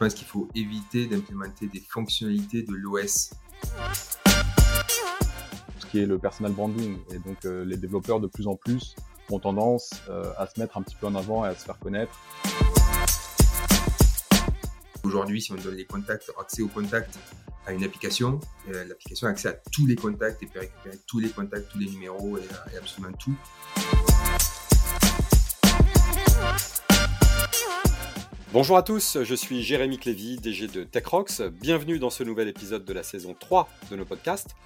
pense qu'il faut éviter d'implémenter des fonctionnalités de l'OS. Ce qui est le personal branding. Et donc euh, les développeurs de plus en plus ont tendance euh, à se mettre un petit peu en avant et à se faire connaître. Aujourd'hui, si on donne les contacts, accès aux contacts à une application, euh, l'application a accès à tous les contacts et peut récupérer tous les contacts, tous les numéros et, et absolument tout. Bonjour à tous, je suis Jérémy Clévy, DG de TechRox. Bienvenue dans ce nouvel épisode de la saison 3 de nos podcasts.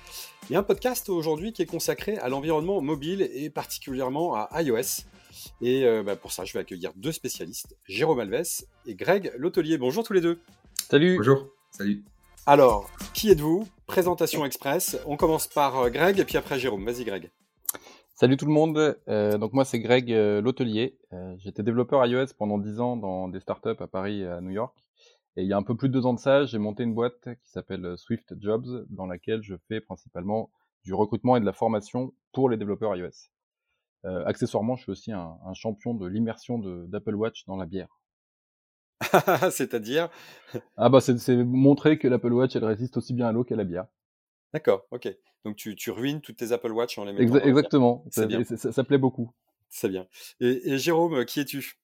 Il y a un podcast aujourd'hui qui est consacré à l'environnement mobile et particulièrement à iOS. Et euh, bah, pour ça, je vais accueillir deux spécialistes, Jérôme Alves et Greg Lotelier. Bonjour tous les deux. Salut. Bonjour. Salut. Alors, qui êtes-vous? Présentation express. On commence par euh, Greg et puis après Jérôme. Vas-y Greg. Salut tout le monde. Euh, donc moi c'est Greg euh, Lotelier. Euh, J'étais développeur iOS pendant 10 ans dans des startups à Paris et à New York. Et il y a un peu plus de deux ans de ça, j'ai monté une boîte qui s'appelle Swift Jobs, dans laquelle je fais principalement du recrutement et de la formation pour les développeurs iOS. Euh, accessoirement, je suis aussi un, un champion de l'immersion d'Apple Watch dans la bière. C'est-à-dire? Ah bah c'est montrer que l'Apple Watch elle résiste aussi bien à l'eau qu'à la bière. D'accord, ok. Donc tu, tu, ruines toutes tes Apple Watch en les mettant. Exa exactement, ça, bien. Ça, ça, plaît beaucoup. C'est bien. Et, et, Jérôme, qui es-tu?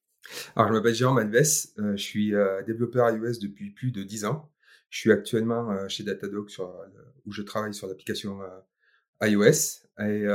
Alors je m'appelle Jérôme Alves, euh, je suis euh, développeur iOS depuis plus de 10 ans. Je suis actuellement euh, chez Datadog sur, où je travaille sur l'application iOS. Et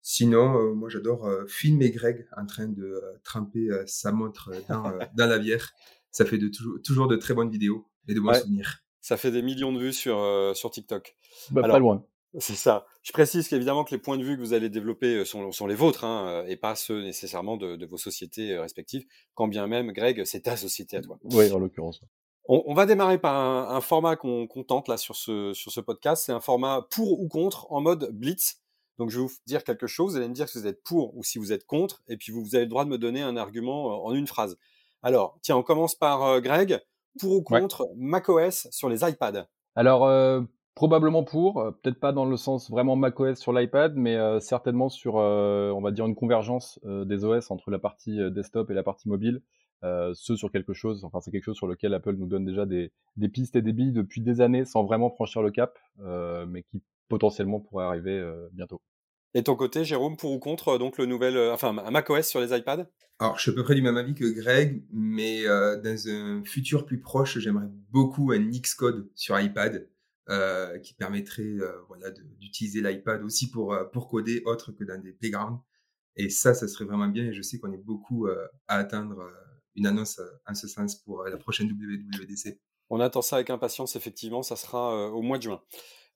sinon, moi j'adore filmer Greg en train de tremper sa montre dans, dans la bière. Ça fait de, toujours, toujours de très bonnes vidéos et de bons ouais. souvenirs. Ça fait des millions de vues sur, euh, sur TikTok. Bah, Alors, pas loin. C'est ça. Je précise qu'évidemment que les points de vue que vous allez développer sont, sont les vôtres hein, et pas ceux nécessairement de, de, vos sociétés respectives. Quand bien même, Greg, c'est ta société à toi. Oui, en l'occurrence. On, on, va démarrer par un, un format qu'on qu tente là sur ce, sur ce podcast. C'est un format pour ou contre en mode blitz. Donc je vais vous dire quelque chose. Vous allez me dire si vous êtes pour ou si vous êtes contre. Et puis vous, vous avez le droit de me donner un argument en une phrase. Alors, tiens, on commence par euh, Greg pour ou contre ouais. macOS sur les iPads Alors, euh, probablement pour, euh, peut-être pas dans le sens vraiment macOS sur l'iPad, mais euh, certainement sur, on va dire, une convergence des OS entre la partie desktop et la partie mobile. ce sur quelque chose, enfin c'est quelque chose sur lequel Apple nous donne déjà des, des, pistes et des billes depuis des années sans vraiment franchir le cap, mais qui potentiellement pourrait arriver bientôt. Et ton côté, Jérôme, pour ou contre donc le nouvel, euh, enfin macOS sur les iPads? Alors, je suis à peu près du même avis que Greg, mais euh, dans un futur plus proche, j'aimerais beaucoup un Xcode sur iPad euh, qui permettrait, euh, voilà, d'utiliser l'iPad aussi pour pour coder autre que dans des playgrounds. Et ça, ça serait vraiment bien. Et je sais qu'on est beaucoup euh, à atteindre une annonce en ce sens pour la prochaine WWDC. On attend ça avec impatience, effectivement. Ça sera au mois de juin.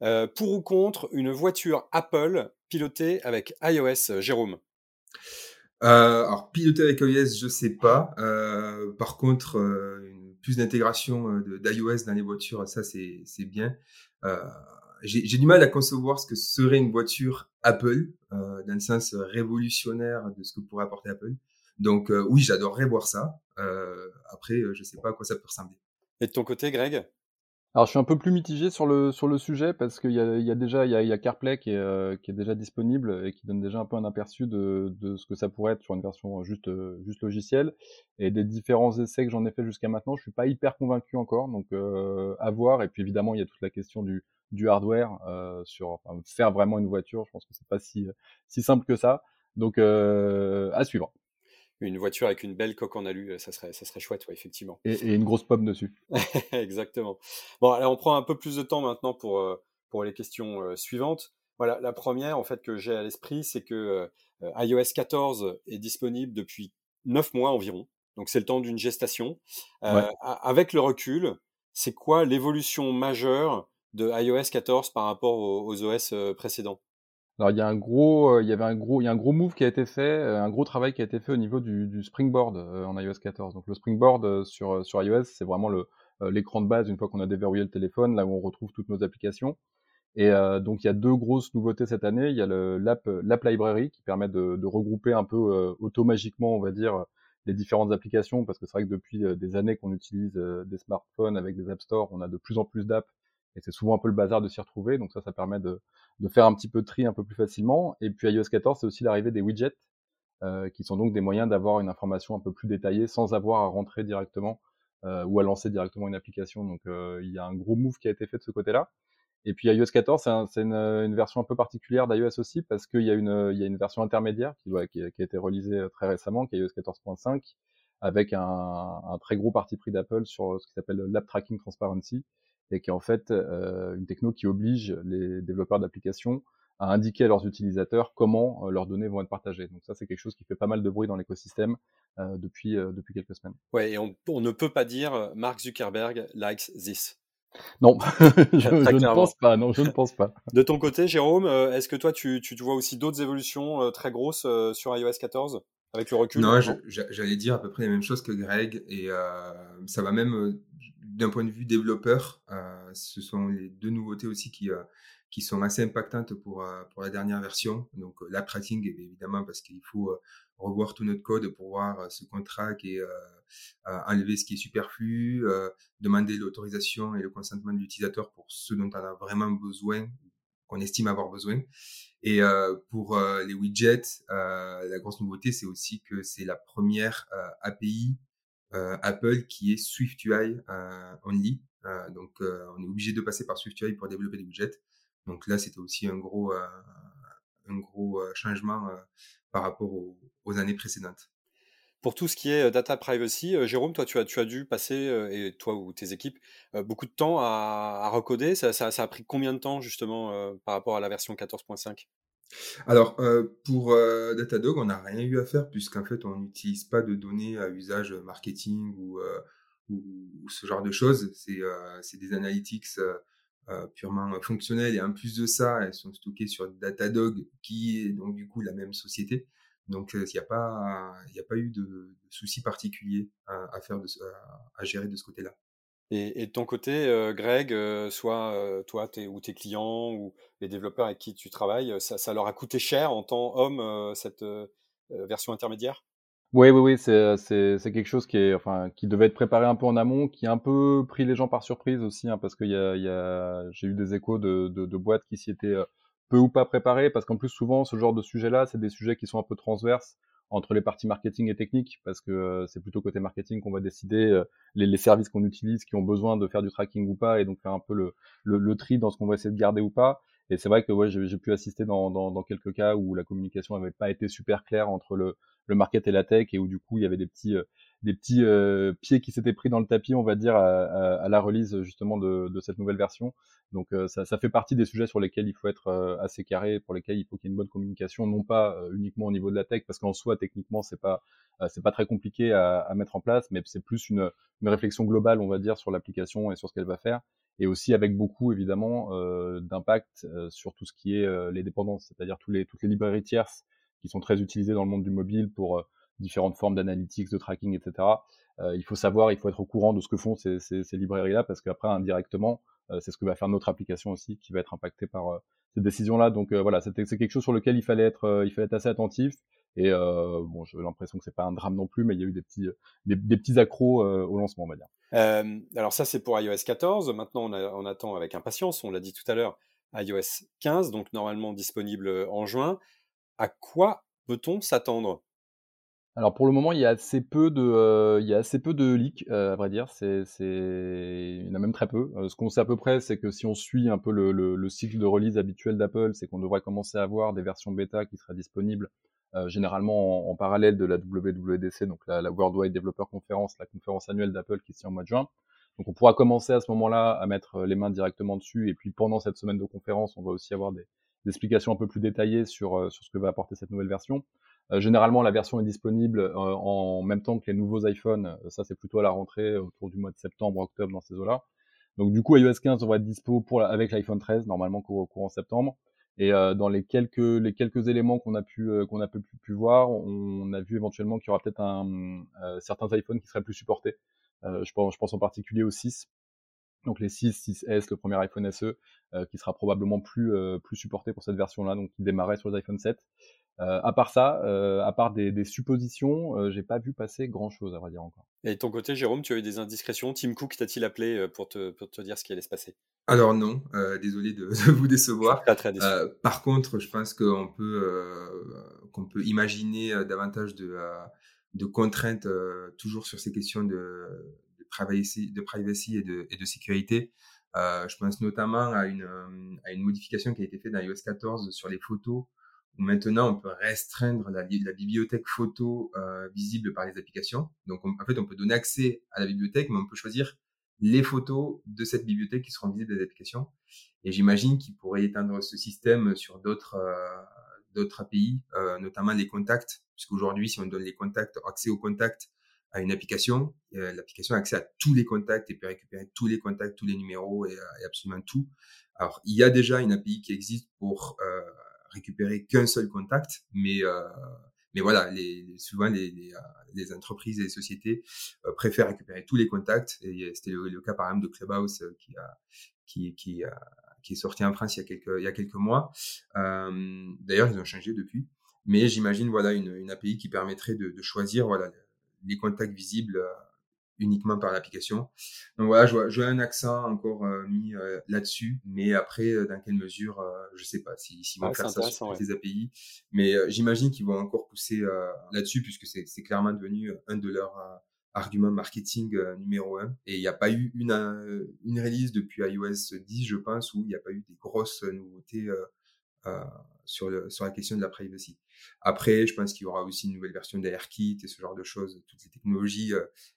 Euh, pour ou contre une voiture Apple pilotée avec iOS, Jérôme? Euh, Alors, pilotée avec iOS, je sais pas. Euh, par contre, une, plus d'intégration d'iOS dans les voitures, ça, c'est bien. J'ai du mal à concevoir ce que serait une voiture Apple, dans le sens révolutionnaire de ce que pourrait apporter Apple. Donc, oui, j'adorerais voir ça. après, je sais pas à quoi ça peut ressembler. Et de ton côté, Greg? Alors je suis un peu plus mitigé sur le sur le sujet parce qu'il y a, y a déjà il y a, y a CarPlay qui est, euh, qui est déjà disponible et qui donne déjà un peu un aperçu de, de ce que ça pourrait être sur une version juste juste logicielle et des différents essais que j'en ai fait jusqu'à maintenant je suis pas hyper convaincu encore donc euh, à voir et puis évidemment il y a toute la question du du hardware euh, sur enfin, faire vraiment une voiture je pense que c'est pas si si simple que ça donc euh, à suivre une voiture avec une belle coque en alu, ça serait, ça serait chouette, ouais, effectivement. Et, et, une grosse pomme dessus. Exactement. Bon, alors on prend un peu plus de temps maintenant pour, pour les questions suivantes. Voilà, la première, en fait, que j'ai à l'esprit, c'est que euh, iOS 14 est disponible depuis 9 mois environ. Donc c'est le temps d'une gestation. Euh, ouais. Avec le recul, c'est quoi l'évolution majeure de iOS 14 par rapport aux, aux OS précédents? Alors il y a un gros, euh, il y avait un gros, il y a un gros move qui a été fait, euh, un gros travail qui a été fait au niveau du, Springboard euh, en iOS 14. Donc le Springboard sur sur iOS, c'est vraiment le l'écran de base une fois qu'on a déverrouillé le téléphone, là où on retrouve toutes nos applications. Et donc il y a deux grosses nouveautés cette année. Il y a l'app l'app library qui permet de, regrouper un peu automagiquement, on va dire, les différentes applications, parce que c'est vrai que depuis des années qu'on utilise des smartphones avec des app stores, on a de plus en plus d'apps et c'est souvent un peu le bazar de s'y retrouver. Donc ça, ça permet de, faire un petit peu de tri un peu plus facilement. Et puis iOS 14, c'est aussi l'arrivée des widgets, euh, qui sont donc des moyens d'avoir une information un peu plus détaillée sans avoir à rentrer directement ou à lancer directement une application. Donc il y a un gros move qui a été fait de ce côté-là. Et puis iOS 14, c'est une, version un peu particulière d'iOS aussi parce qu'il y, y a une version intermédiaire qui, a été réalisée très récemment, qui est iOS 14.5, avec un, un, très gros parti pris d'Apple sur ce qui s'appelle l'App Tracking Transparency, et qui est en fait euh, une techno qui oblige les développeurs d'applications à indiquer à leurs utilisateurs comment euh, leurs données vont être partagées. Donc ça, c'est quelque chose qui fait pas mal de bruit dans l'écosystème euh, depuis, euh, depuis quelques semaines. Ouais, et on, on, ne peut pas dire Mark Zuckerberg likes this. Non, je, je ne pense pas. Non, je ne pense pas. De ton côté, Jérôme, est-ce que toi, tu, tu vois aussi d'autres évolutions très grosses sur iOS 14 avec le recul? Non, j'allais dire à peu près la même chose que Greg, et euh, ça va même d'un point de vue développeur, euh, ce sont les deux nouveautés aussi qui, euh, qui sont assez impactantes pour, euh, pour la dernière version. Donc l'app tracking, évidemment, parce qu'il faut revoir tout notre code pour voir ce qu'on traque et enlever ce qui est superflu, demander l'autorisation et le consentement de l'utilisateur pour ce dont on a vraiment besoin, qu'on estime avoir besoin. Et pour les widgets, la grosse nouveauté, c'est aussi que c'est la première API Apple qui est SwiftUI euh, only. Euh, donc, on est obligé de passer par SwiftUI pour développer des widgets. Donc là, c'était aussi un gros, changement par rapport aux, années précédentes. Pour tout ce qui est data privacy, Jérôme, toi, tu as, tu as dû passer, et toi ou tes équipes, beaucoup de temps à, recoder. Ça, a pris combien de temps, justement, par rapport à la version 14.5 alors, euh, pour euh, Datadog, on n'a rien eu à faire puisqu'en fait, on n'utilise pas de données à usage marketing ou, euh, ce genre de choses. C'est euh, des analytics euh, purement fonctionnels et en plus de ça, elles sont stockées sur Datadog qui est donc du coup la même société. Donc, il n'y a, pas, eu de, soucis particuliers à, faire, à gérer de ce côté-là. Et, de ton côté, euh, Greg, euh, soit euh, toi tes, ou tes clients ou les développeurs avec qui tu travailles, ça, leur a coûté cher en tant homme cette version intermédiaire? Oui, oui, oui, c'est quelque chose qui, est, enfin, qui devait être préparé un peu en amont, qui a un peu pris les gens par surprise aussi, hein, parce que y a, j'ai eu des échos de, de, de, boîtes qui s'y étaient peu ou pas préparées, parce qu'en plus souvent ce genre de sujet-là, c'est des sujets qui sont un peu transverses entre les parties marketing et technique, parce que euh, c'est plutôt côté marketing qu'on va décider euh, les, services qu'on utilise qui ont besoin de faire du tracking ou pas, et donc faire un peu le, le, le tri dans ce qu'on va essayer de garder ou pas. Et c'est vrai que ouais, j'ai pu assister dans, dans, dans, quelques cas où la communication n'avait pas été super claire entre le, le market et la tech, et où du coup il y avait des petits euh, des petits euh, pieds qui s'étaient pris dans le tapis, on va dire, à, à, la release justement de, de, cette nouvelle version. Donc euh, ça, ça, fait partie des sujets sur lesquels il faut être euh, assez carré, pour lesquels il faut qu'il y ait une bonne communication, non pas uniquement au niveau de la tech, parce qu'en soi techniquement c'est pas c'est pas très compliqué à, à, mettre en place, mais c'est plus une, une, réflexion globale, on va dire, sur l'application et sur ce qu'elle va faire, et aussi avec beaucoup évidemment d'impact sur tout ce qui est les dépendances, c'est-à-dire tous les toutes les librairies tierces qui sont très utilisées dans le monde du mobile pour différentes formes d'analytics, de tracking, etc. Euh, il faut savoir, il faut être au courant de ce que font ces, ces, ces librairies-là, parce qu'après, indirectement, euh, c'est ce que va faire notre application aussi, qui va être impactée par euh, ces décisions-là. Donc euh, voilà, c'est quelque chose sur lequel il fallait être, il fallait être assez attentif. Et bon, j'ai l'impression que c'est pas un drame non plus, mais il y a eu des petits, des, des petits accros au lancement, on va dire. Euh, alors ça, c'est pour iOS 14. Maintenant, on, a, on attend avec impatience, on l'a dit tout à l'heure, iOS 15, donc normalement disponible en juin. À quoi peut-on s'attendre? Alors pour le moment, il y a assez peu de, euh, il y a assez peu de leaks, euh, à vrai dire. C'est, c'est, il y en a même très peu. Euh, ce qu'on sait à peu près, c'est que si on suit un peu le, le, le cycle de release habituel d'Apple, c'est qu'on devrait commencer à avoir des versions bêta qui seraient disponibles généralement en, en, parallèle de la WWDC, donc la, la Worldwide Developer Conference, la conférence annuelle d'Apple qui se tient au mois de juin. Donc on pourra commencer à ce moment-là à mettre les mains directement dessus. Et puis pendant cette semaine de conférence, on va aussi avoir des, des explications un peu plus détaillées sur, sur ce que va apporter cette nouvelle version. Euh, généralement, la version est disponible euh, en même temps que les nouveaux iPhones. Euh, ça, c'est plutôt à la rentrée, autour du mois de septembre, octobre, dans ces eaux-là. Donc du coup, iOS 15 va être dispo pour avec l'iPhone 13 normalement courant septembre. Et euh, dans les quelques les quelques éléments qu'on a pu qu'on a pu, pu, voir, on a vu éventuellement qu'il y aura peut-être un euh, certains iPhones qui seraient plus supportés. je pense je pense en particulier au 6. Donc les 6, 6S, le premier iPhone SE, qui sera probablement plus plus supporté pour cette version-là, donc qui démarrait sur les iPhone 7. Euh, à part ça, euh, à part des, des suppositions, euh, j'ai pas vu passer grand chose à vrai dire encore. Et de ton côté, Jérôme, tu as eu des indiscrétions. Tim Cook t'a-t-il appelé pour te, pour te dire ce qui allait se passer? Alors non, désolé de, de, vous décevoir. Pas très par contre, je pense qu'on peut qu'on peut imaginer davantage de de contraintes toujours sur ces questions de privacy, de privacy et de, et de sécurité. Euh, je pense notamment à une, à une modification qui a été faite dans iOS 14 sur les photos, maintenant on peut restreindre la, bibliothèque photo euh, visible par les applications. Donc en fait, on peut donner accès à la bibliothèque, mais on peut choisir les photos de cette bibliothèque qui seront visibles des applications. Et j'imagine qu'il pourrait éteindre ce système sur d'autres euh, d'autres API, euh, notamment les contacts, puisqu'aujourd'hui, si on donne les contacts, accès aux contacts à une application, euh, l'application a accès à tous les contacts et peut récupérer tous les contacts, tous les numéros et, euh, et absolument tout. Alors, il y a déjà une API qui existe pour euh, récupérer qu'un seul contact, mais mais voilà, souvent les, les, entreprises et les sociétés préfèrent récupérer tous les contacts. Et c'était le, cas par exemple de Clubhouse qui a qui, qui, qui est sorti en France il y a quelques, il y a quelques mois. Euh, D'ailleurs, ils ont changé depuis. Mais j'imagine voilà une, une, API qui permettrait de, de, choisir voilà les contacts visibles euh, uniquement par l'application. Donc voilà, je vois, je vois, un accent encore euh, mis euh, là-dessus, mais après, euh, dans quelle mesure, euh, je sais pas s'ils si, vont faire ça sur ouais. les API. Mais j'imagine qu'ils vont encore pousser là-dessus, puisque c'est clairement devenu un de leurs argument marketing euh, numéro un. Et il n'y a pas eu une, euh, une release depuis iOS 10, je pense, où il n'y a pas eu des grosses nouveautés euh, sur, le, sur la question de la privacy. Après, je pense qu'il y aura aussi une nouvelle version d'AirKit et ce genre de choses, toutes ces technologies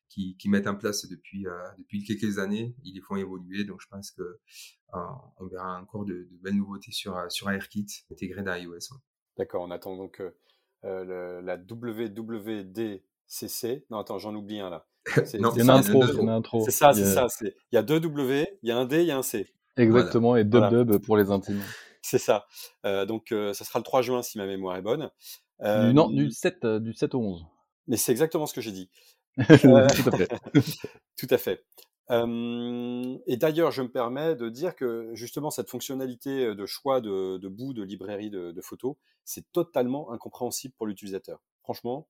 qui, qui mettent en place depuis, depuis quelques années, ils les font évoluer. Donc, je pense que on verra encore de, de, belles nouveautés sur, sur AirKit intégrées dans iOS. D'accord, on attend donc le, la WWD CC. Non, attends, j'en oublie un là. non, il y en a un intro. C'est ça, c'est ça. Il y a deux W, il y a un D, il y a un C. Exactement, et dub voilà. dub pour les intimes. C'est ça. Euh, donc, euh, ça sera le 3 juin si ma mémoire est bonne. Euh, non, du 7, du 7 au 11. Mais c'est exactement ce que j'ai dit. tout à fait. tout à fait. Euh, et d'ailleurs, je me permets de dire que justement cette fonctionnalité de choix de, de bout de librairie de, de photos, c'est totalement incompréhensible pour l'utilisateur. Franchement,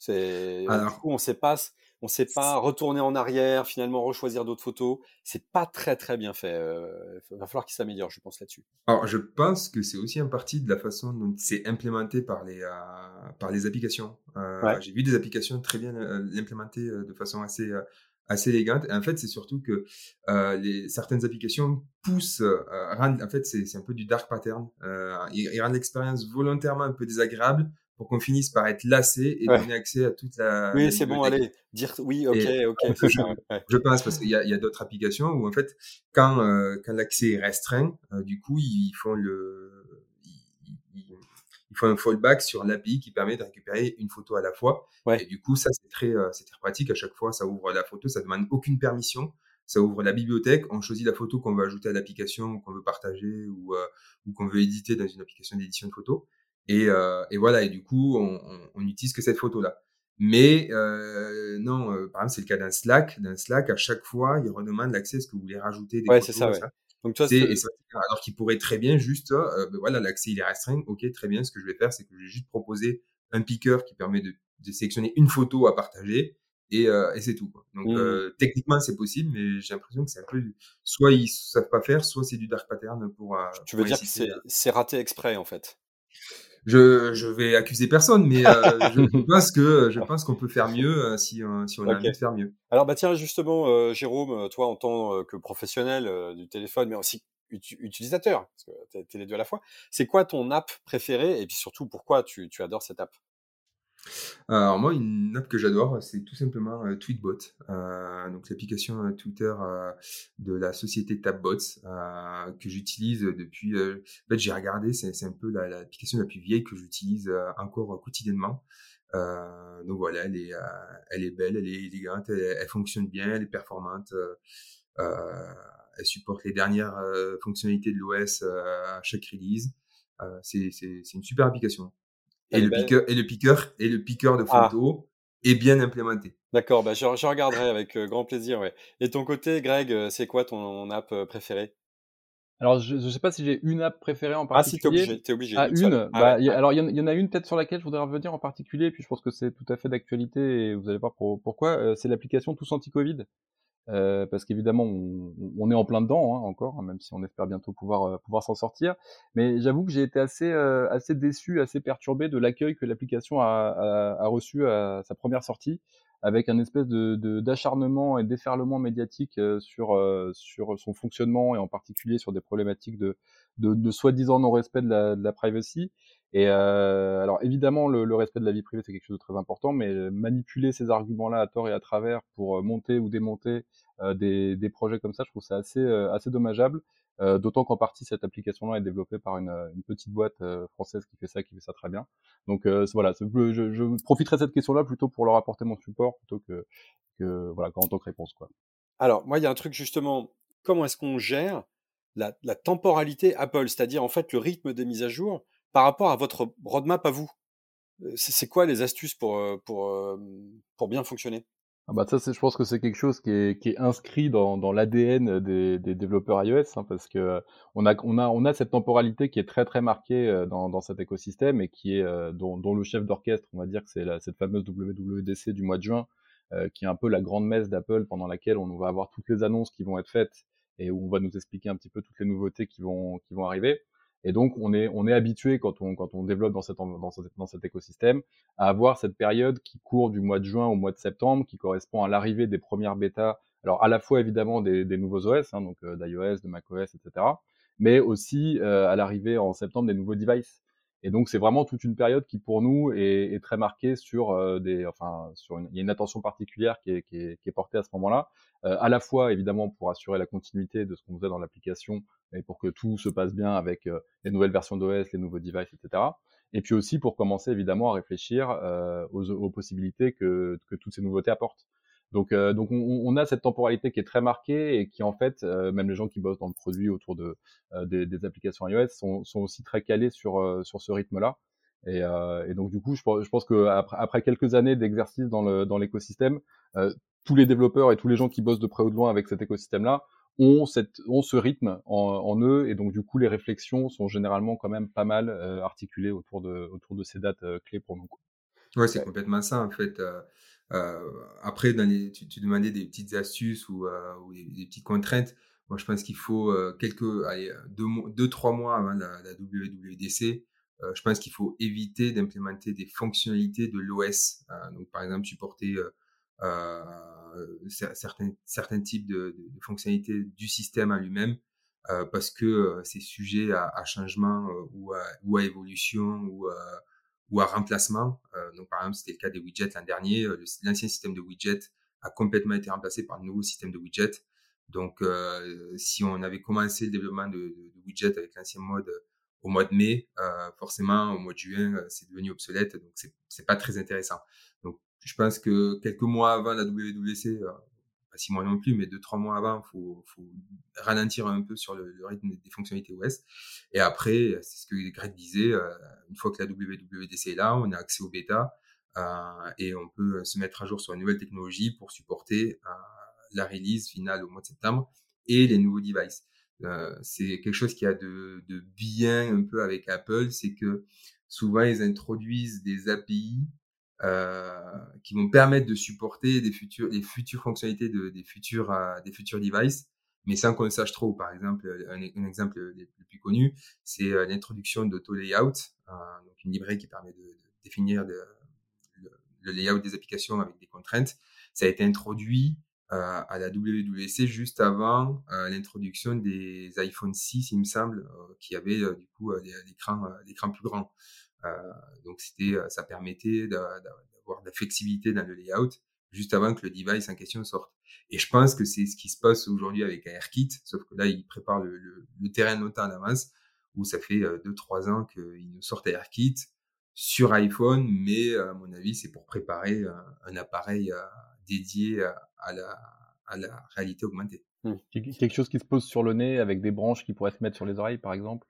c'est du coup on sait pas on sait pas retourner en arrière, finalement rechoisir d'autres photos. C'est pas très très bien fait. Euh, il va falloir qu'il s'améliore, je pense là-dessus. Alors je pense que c'est aussi en partie de la façon dont c'est implémenté par les euh, par les applications. Euh, ouais. J'ai vu des applications très bien euh, implémentées euh, de façon assez euh, assez élégante. Et en fait, c'est surtout que les certaines applications poussent, rendent, en fait, c'est un peu du dark pattern. ils, ils rendent l'expérience volontairement un peu désagréable pour qu'on finisse par être lassé et ouais. donner accès à toute la. Oui, c'est bon, allez, dire oui, ok, et ok. Je, ouais. je, pense parce qu'il y a, y a d'autres applications où en fait, quand euh, quand l'accès est restreint, euh, du coup, ils font le ils, ils, ils font un fallback sur l'API qui permet de récupérer une photo à la fois. Ouais. Et du coup, ça c'est très euh, c'est très pratique. À chaque fois, ça ouvre la photo, ça demande aucune permission. Ça ouvre la bibliothèque, on choisit la photo qu'on veut ajouter à l'application, qu'on veut partager ou, euh, ou qu'on veut éditer dans une application d'édition de photos. Et, euh, et, voilà, et du coup, on, on, on utilise que cette photo-là. Mais euh, non, euh, par exemple, c'est le cas d'un Slack. D'un Slack, à chaque fois, il redemande l'accès. Est-ce que vous voulez rajouter des ouais, photos c'est ça, ouais. ça Donc toi, c'est alors qu'il pourrait très bien juste, euh, ben voilà, l'accès il est restreint. Ok, très bien. Ce que je vais faire, c'est que je vais juste proposer un picker qui permet de, de sélectionner une photo à partager et, euh, et c'est tout. Quoi. Donc mmh. techniquement, c'est possible, mais j'ai l'impression que c'est un peu soit ils savent pas faire, soit c'est du dark pattern pour. euh, tu veux dire que c'est raté exprès en fait? Je, je vais accuser personne, mais euh, je pense que je pense qu'on peut faire mieux euh, si, euh, si on a okay. envie de faire mieux. Alors bah tiens justement, euh, Jérôme, toi en tant que professionnel du téléphone, mais aussi ut utilisateur, parce que tu es, les deux à la fois, c'est quoi ton app préférée et puis surtout pourquoi tu, tu adores cette app? Alors moi, une app que j'adore, c'est tout simplement euh, Tweetbot, euh, donc l'application euh, Twitter euh, de la société Tabbots euh, que j'utilise depuis. en fait, j'ai regardé, c'est un peu l'application la, la, plus vieille que j'utilise encore quotidiennement. donc voilà, elle est, elle est belle, elle est élégante, elle, elle fonctionne bien, elle est performante. elle supporte les dernières fonctionnalités de l'OS à chaque release. c'est une super application. Et le, piqueur, et le piqueur et le piqueur de photos ah. est bien implémenté. D'accord, bah je, je, regarderai avec euh, grand plaisir. Ouais. Et ton côté, Greg, euh, c'est quoi ton app euh, préférée alors, je ne sais pas si j'ai une app préférée en particulier. Ah, si, t'es obligé. Es obligé ah, une. Ah, bah, ouais. y a, alors, il y, y, en a une peut-être sur laquelle je voudrais revenir en particulier, puis je pense que c'est tout à fait d'actualité et vous allez voir pour, pourquoi. Euh, c'est l'application Tous Anti-Covid. Euh, parce qu'évidemment on, on, est en plein dedans hein, encore, hein, même si on espère bientôt pouvoir euh, pouvoir s'en sortir. Mais j'avoue que j'ai été assez euh, assez déçu, assez perturbé de l'accueil que l'application a, a, a, reçu à sa première sortie. avec un espèce de d'acharnement et déferlement médiatique sur sur son fonctionnement et en particulier sur des problématiques de de, de soi-disant non-respect de la, de la privacy. Et euh, alors évidemment, le, le, respect de la vie privée, c'est quelque chose de très important, mais manipuler ces arguments-là à tort et à travers pour monter ou démonter euh, des, des, projets comme ça, je trouve ça assez, assez dommageable. Euh, D'autant qu'en partie, cette application-là est développée par une, une petite boîte française qui fait ça, qui fait ça très bien. Donc voilà, je, je profiterai de cette question-là plutôt pour leur apporter mon support plutôt que, que voilà, en tant que réponse. Quoi. Alors moi, il y a un truc justement, comment est-ce qu'on gère la, la temporalité Apple, c'est-à-dire en fait le rythme des mises à jour par rapport à votre roadmap à vous. C'est quoi les astuces pour, pour, pour bien fonctionner? Ah bah ça, je pense que c'est quelque chose qui est, qui est inscrit dans, dans l'ADN des, des, développeurs iOS, hein, parce que on a, on a, on a cette temporalité qui est très très marquée dans, dans cet écosystème et qui est dont, dont le chef d'orchestre, on va dire que c'est cette fameuse WWDC du mois de juin, qui est un peu la grande messe d'Apple pendant laquelle on va avoir toutes les annonces qui vont être faites et où on va nous expliquer un petit peu toutes les nouveautés qui vont, qui vont arriver. Et donc, on est, on est habitué quand on, quand on développe dans, cette, dans, cet, dans cet écosystème à avoir cette période qui court du mois de juin au mois de septembre, qui correspond à l'arrivée des premières bêtas. Alors, à la fois évidemment des, des nouveaux OS, hein, donc euh, d'iOS, de macOS, etc., mais aussi euh, à l'arrivée en septembre des nouveaux devices. Et donc, c'est vraiment toute une période qui, pour nous, est, est très marquée sur euh, des, enfin, sur une, il y a une attention particulière qui est, qui est, qui est portée à ce moment-là, euh, à la fois évidemment pour assurer la continuité de ce qu'on faisait dans l'application et pour que tout se passe bien avec euh, les nouvelles versions d'OS, les nouveaux devices, etc. Et puis aussi pour commencer évidemment à réfléchir euh, aux, aux, possibilités que, que toutes ces nouveautés apportent. Donc, euh, donc on, on, a cette temporalité qui est très marquée et qui en fait, euh, même les gens qui bossent dans le produit autour de euh, des, des, applications iOS sont, sont, aussi très calés sur sur ce rythme-là. Et, et, donc du coup, je, je pense que après, après quelques années d'exercice dans le dans l'écosystème, tous les développeurs et tous les gens qui bossent de près ou de loin avec cet écosystème-là ont, cette, ont ce rythme en, en, eux et donc du coup les réflexions sont généralement quand même pas mal articulées autour de autour de ces dates clés pour nous. Ouais, c'est complètement ça en fait. Euh, après, dans les, tu, tu, demandais des petites astuces ou, euh, ou des, petites contraintes. Moi, je pense qu'il faut euh, quelques, allez, deux, trois mois avant la, la WWDC, euh, je pense qu'il faut éviter d'implémenter des fonctionnalités de l'OS. Euh, donc, par exemple, supporter certains, certains types de, de, fonctionnalités du système en lui-même. parce que c'est sujet à, à changement ou, à, ou à évolution ou à, ou à remplacement. Euh, donc, par exemple, c'était le cas des widgets l'an dernier. Euh, l'ancien système de widgets a complètement été remplacé par le nouveau système de widgets. Donc, euh, si on avait commencé le développement de, widgets avec l'ancien mode au mois de mai, euh, forcément, au mois de juin, c'est devenu obsolète. Donc, c'est pas très intéressant. Donc, je pense que quelques mois avant la WWC, pas six mois non plus, mais deux, trois mois avant, faut, faut ralentir un peu sur le, rythme des fonctionnalités OS. Et après, c'est ce que Greg disait, euh, une fois que la WWDC est là, on a accès au bêta euh, et on peut se mettre à jour sur une nouvelle technologie pour supporter euh, la release finale au mois de septembre et les nouveaux devices. Euh, c'est quelque chose qui a de, de bien un peu avec Apple, c'est que souvent ils introduisent des API euh, qui vont permettre de supporter des futures, les futures fonctionnalités de, des futurs, euh, des futurs devices, mais sans qu'on le sache trop. Par exemple, un, un exemple le, plus connu, c'est euh, l'introduction d'Auto Layout, donc une librairie qui permet de, définir le, layout des applications avec des contraintes. Ça a été introduit euh, à la WWC juste avant euh, l'introduction des iPhone 6, il me semble, euh, qui avaient du coup l'écran l'écran plus grand. Euh, donc c'était, euh, ça permettait d'avoir de la flexibilité dans le layout juste avant que le device en question sorte. Et je pense que c'est ce qui se passe aujourd'hui avec AirKit, sauf que là, ils préparent le, le, le terrain longtemps à l'avance, où ça fait 2-3 euh, ans qu'ils nous sortent AirKit sur iPhone, mais à mon avis, c'est pour préparer un, un appareil dédié à la, à la réalité augmentée. Mmh. Quelque chose qui se pose sur le nez avec des branches qui pourraient se mettre sur les oreilles, par exemple?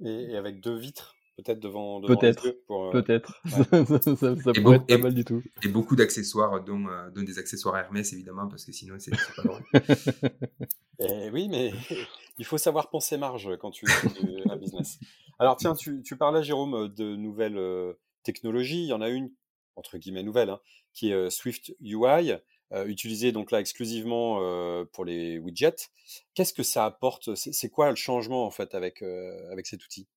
Et, et avec deux vitres? Peut-être devant, devant peut-être. pour, euh... peut-être. ouais. ça, ça, ça pourrait être pas mal du tout. et beaucoup d'accessoires dont, euh, dont des accessoires Hermès évidemment parce que sinon c'est pas drôle. Et oui mais il faut savoir penser marge quand tu fais un business. Alors tiens tu, tu parlais Jérôme de nouvelles euh, technologies. Il y en a une entre guillemets nouvelle hein, qui est euh, Swift UI euh, utilisée donc là exclusivement euh, pour les widgets. Qu'est-ce que ça apporte? C'est quoi le changement en fait avec avec cet outil?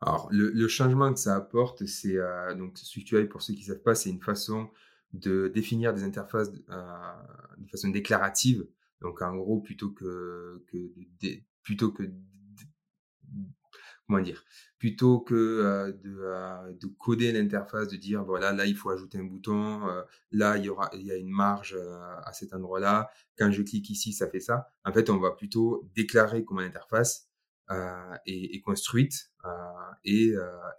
Alors, le, changement que ça apporte, c'est euh, donc SwiftUI, pour ceux qui ne savent pas, c'est une façon de définir des interfaces de façon déclarative. Donc en gros, plutôt que, que plutôt que comment dire, plutôt que euh, de, euh, de, coder l'interface, de dire voilà là il faut ajouter un bouton, euh, là il y aura il y a une marge à cet endroit-là, quand je clique ici ça fait ça. En fait on va plutôt déclarer comment l'interface est, est, construite et,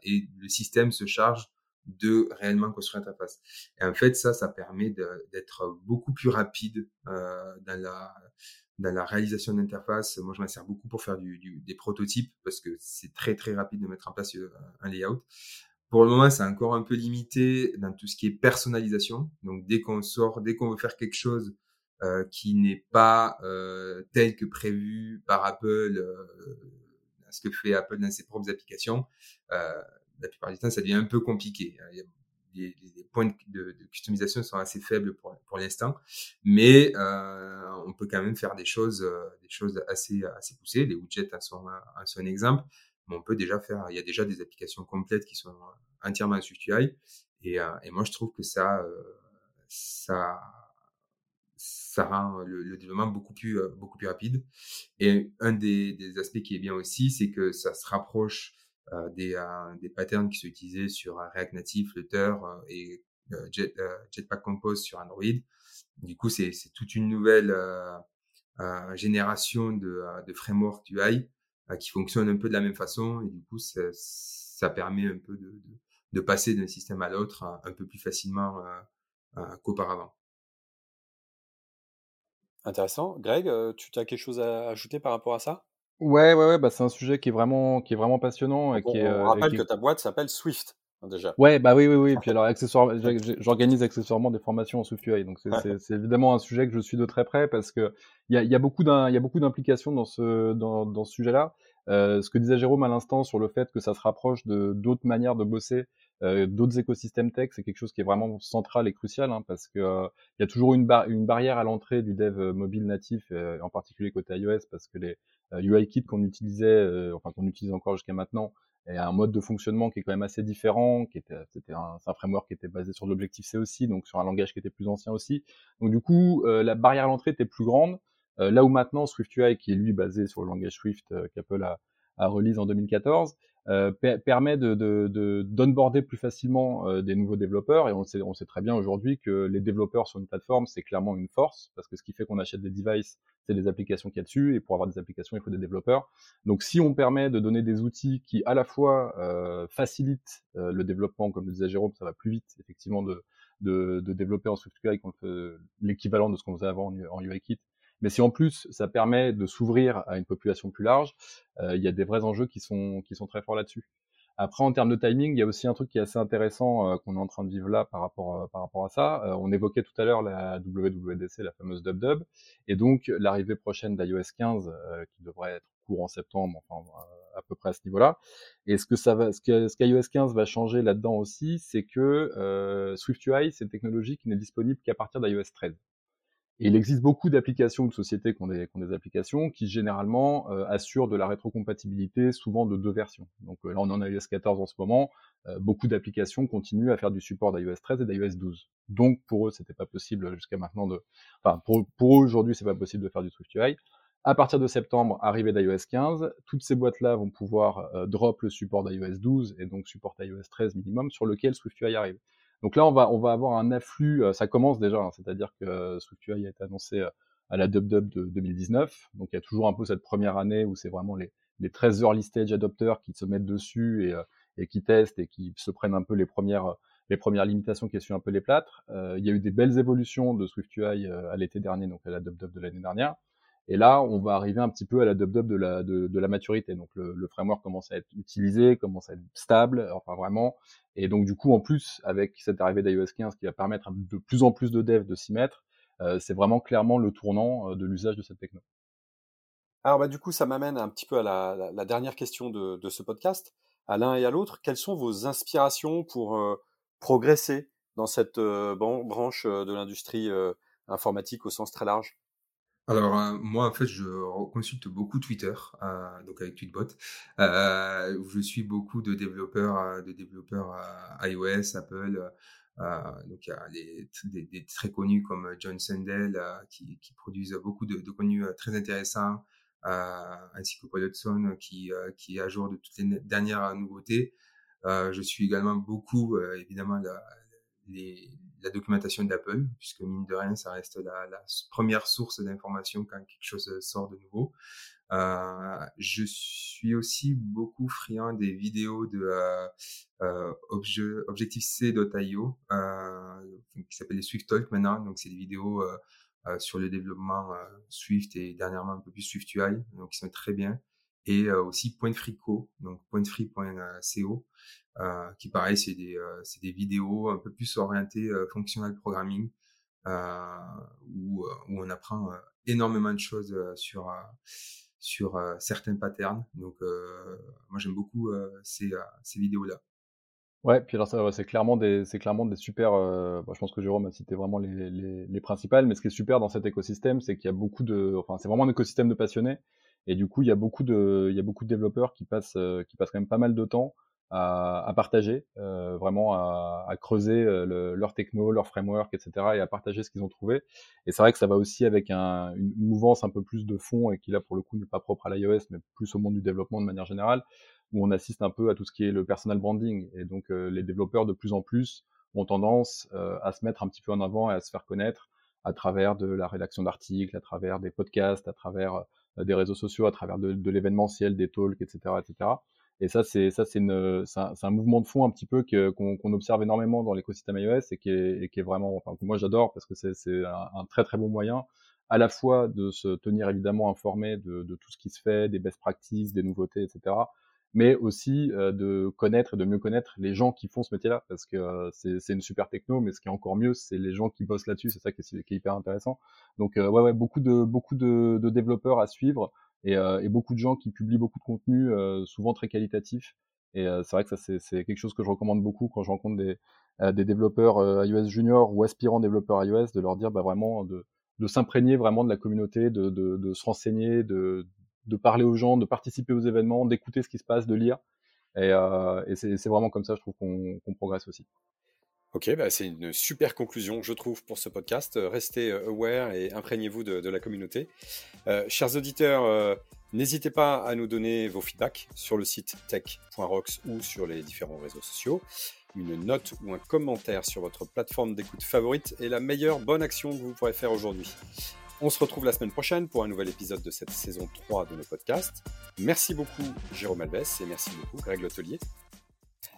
et le système se charge de réellement construire l'interface. Et en fait ça ça permet d'être beaucoup plus rapide dans la dans la réalisation d'interface, moi je m'en sers beaucoup pour faire du, du, des prototypes parce que c'est très très rapide de mettre en place euh, un layout. Pour le moment, c'est encore un peu limité dans tout ce qui est personnalisation. Donc dès qu'on sort, dès qu'on veut faire quelque chose euh, qui n'est pas euh, tel que prévu par Apple, euh, ce que fait Apple dans ses propres applications, euh, la plupart du temps, ça devient un peu compliqué. A les, points de, customisation sont assez faibles pour, l'instant, mais euh, on peut quand même faire des choses, euh, des choses assez, assez poussées. Les widgets sont, un exemple, mais on peut déjà faire. Il y a déjà des applications complètes qui sont entièrement SwiftUI, et, euh, et moi je trouve que ça, ça, ça rend le, développement beaucoup plus, beaucoup plus rapide. Et un des, des aspects qui est bien aussi, c'est que ça se rapproche euh, des, euh, des patterns qui sont utilisés sur React Native, Flutter euh, et Jet, Jetpack Compose sur Android. Du coup, c'est toute une nouvelle génération de, de framework UI qui fonctionne un peu de la même façon et du coup, ça, ça permet un peu de, de, de passer d'un système à l'autre un peu plus facilement qu'auparavant. Intéressant. Greg, tu as quelque chose à ajouter par rapport à ça? Ouais, ouais, ouais, bah, c'est un sujet qui est vraiment, qui est vraiment passionnant et qui est. On rappelle que ta boîte s'appelle Swift hein, déjà. Ouais, bah oui, oui, oui. Et puis alors, accessoire, j'organise accessoirement des formations en SwiftUI, donc c'est évidemment un sujet que je suis de très près parce que il y a, beaucoup il y a beaucoup d'implications dans ce dans, dans ce sujet-là. Euh, ce que disait Jérôme à l'instant sur le fait que ça se rapproche de d'autres manières de bosser, euh, d'autres écosystèmes tech, c'est quelque chose qui est vraiment central et crucial hein, parce que euh, il y a toujours une, barrière à l'entrée du dev euh, mobile natif, en particulier côté iOS, parce que les UIKit qu'on utilisait, enfin qu'on utilise encore jusqu'à maintenant, et un mode de fonctionnement qui est quand même assez différent, qui était, c'était un, framework qui était basé sur l'objectif C aussi, donc sur un langage qui était plus ancien aussi. Donc du coup, la barrière à l'entrée était plus grande. Euh, là où maintenant SwiftUI, qui est lui basé sur le langage Swift euh, qu'Apple a, a release en 2014, euh, permet de, de, d'onboarder plus facilement euh, des nouveaux développeurs. Et on sait, on sait très bien aujourd'hui que les développeurs sur une plateforme c'est clairement une force parce que ce qui fait qu'on achète des devices c'est les applications qu'il y a dessus. Et pour avoir des applications il faut des développeurs. Donc si on permet de donner des outils qui à la fois euh, facilitent le développement comme le disait Jérôme ça va plus vite effectivement de, de, de développer en SwiftUI qu'on l'équivalent de ce qu'on faisait avant en, en UIKit mais si en plus ça permet de s'ouvrir à une population plus large, euh, il y a des vrais enjeux qui sont, qui sont très forts là-dessus. Après, en termes de timing, il y a aussi un truc qui est assez intéressant euh, qu'on est en train de vivre là par rapport, euh, par rapport à ça. Euh, on évoquait tout à l'heure la WWDC, la fameuse DubDub, et donc l'arrivée prochaine d'iOS 15 qui devrait être courant septembre, enfin à peu près à ce niveau-là. Et ce que ça va, ce que ce qu'iOS 15 va changer là-dedans aussi, c'est que SwiftUI, c'est une technologie qui n'est disponible qu'à partir d'iOS 13. Et il existe beaucoup d'applications de sociétés qui ont des, qui ont des applications qui généralement euh, assurent de la rétrocompatibilité, souvent de deux versions. Donc euh, là, on en iOS 14 en ce moment. Euh, beaucoup d'applications continuent à faire du support d'iOS 13 et d'iOS 12. Donc pour eux, c'était pas possible jusqu'à maintenant de, enfin pour, pour eux aujourd'hui, c'est pas possible de faire du SwiftUI. À partir de septembre, arrivée d'iOS 15, toutes ces boîtes-là vont pouvoir drop le support d'iOS 12 et donc supporter iOS 13 minimum sur lequel SwiftUI arrive. Donc là, on va, avoir un afflux, euh, ça commence déjà, hein, c'est-à-dire que euh, SwiftUI a été annoncé euh, à la DubDub de 2019, donc il y a toujours un peu cette première année où c'est vraiment les, les 13 early stage adopteurs qui se mettent dessus et, et qui testent et qui se prennent un peu les premières les premières limitations qui essuient un peu les plâtres. il y a eu des belles évolutions de SwiftUI à l'été dernier, donc à la DubDub de l'année dernière. Et là, on va arriver un petit peu à la dub de la, de, de la maturité. Donc le, le, framework commence à être utilisé, commence à être stable, enfin vraiment. Et donc du coup, en plus, avec cette arrivée d'iOS 15 qui va permettre de plus en plus de devs de s'y mettre, euh, c'est vraiment clairement le tournant euh, de l'usage de cette techno. Alors bah, du coup, ça m'amène un petit peu à la, la, dernière question de, de, ce podcast. À l'un et à l'autre, quelles sont vos inspirations pour euh, progresser dans cette euh, branche euh, de l'industrie informatique au sens très large? Alors euh, moi en fait je consulte beaucoup Twitter, euh, donc avec Tweetbot. Euh, je suis beaucoup de développeurs, de développeurs iOS, Apple, donc il y a les, des, très connus comme John Sundell qui, qui, produisent beaucoup de, de contenu très intéressant, ainsi que Paul Hudson qui, qui est à jour de toutes les dernières nouveautés. je suis également beaucoup, évidemment, la, les, la documentation d'Apple, puisque mine de rien, ça reste la, première source d'information quand quelque chose sort de nouveau. Euh, je suis aussi beaucoup friand des vidéos de euh, euh, Objective-C.io euh, qui s'appelle les Swift Talk maintenant. Donc c'est des vidéos euh, sur le développement Swift et dernièrement un peu plus SwiftUI, donc qui sont très bien. Et aussi Pointfreeco, donc pointfree.co, qui pareil c'est des c'est des vidéos un peu plus orientées functional programming où où on apprend énormément de choses sur sur euh, certains patterns. Donc, euh, moi, j'aime beaucoup euh, ces, vidéos-là. Ouais, puis alors c'est clairement des, c'est clairement des super. Bah, je pense que Jérôme a cité vraiment les, les, les, principales, mais ce qui est super dans cet écosystème, c'est qu'il y a beaucoup de, enfin, c'est vraiment un écosystème de passionnés, et du coup, il y a beaucoup de, développeurs qui passent, qui passent quand même pas mal de temps à, partager, euh, vraiment à, creuser euh, le, leur techno, leur framework, etc. et à partager ce qu'ils ont trouvé. Et c'est vrai que ça va aussi avec un, une mouvance un peu plus de fond et qui là pour le coup n'est pas propre à l'iOS, mais plus au monde du développement de manière générale, où on assiste un peu à tout ce qui est le personal branding. Et donc euh, les développeurs de plus en plus ont tendance euh, à se mettre un petit peu en avant et à se faire connaître à travers de la rédaction d'articles, à travers des podcasts, à travers des réseaux sociaux, à travers de, l'événementiel, des talks, etc., etc. Et ça, c'est ça, c'est un, un, mouvement de fond un petit peu qu'on, observe énormément dans l'écosystème iOS et qui est, vraiment, enfin, que moi j'adore parce que c'est, c'est un, un, très très bon moyen à la fois de se tenir évidemment informé de, de, tout ce qui se fait, des best practices, des nouveautés, etc. Mais aussi euh, de connaître et de mieux connaître les gens qui font ce métier-là, parce que euh, c'est, une super techno, mais ce qui est encore mieux, c'est les gens qui bossent là-dessus. C'est ça qui est, hyper intéressant. Donc euh, ouais, ouais, beaucoup de beaucoup de, de développeurs à suivre et, et, beaucoup de gens qui publient beaucoup de contenu, souvent très qualitatif. Et c'est vrai que ça, c'est quelque chose que je recommande beaucoup quand je rencontre des, des développeurs iOS junior ou aspirants développeurs iOS, de leur dire bah, vraiment de, de s'imprégner vraiment de la communauté, de, de, de se renseigner, de, de parler aux gens, de participer aux événements, d'écouter ce qui se passe, de lire. Et, euh, c'est vraiment comme ça, je trouve qu'on qu progresse aussi. Ok, bah c'est une super conclusion, je trouve, pour ce podcast. Euh, restez euh, aware et imprégnez-vous de, la communauté. Chers auditeurs, n'hésitez pas à nous donner vos feedbacks sur le site tech.rocks ou sur les différents réseaux sociaux. Une note ou un commentaire sur votre plateforme d'écoute favorite est la meilleure bonne action que vous pourrez faire aujourd'hui. On se retrouve la semaine prochaine pour un nouvel épisode de cette saison 3 de nos podcasts. Merci beaucoup Jérôme Alves et merci beaucoup Greg Lotelier.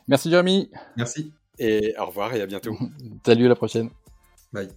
Merci Jérémy. Merci. Et au revoir et à bientôt. Salut, à la prochaine. Bye.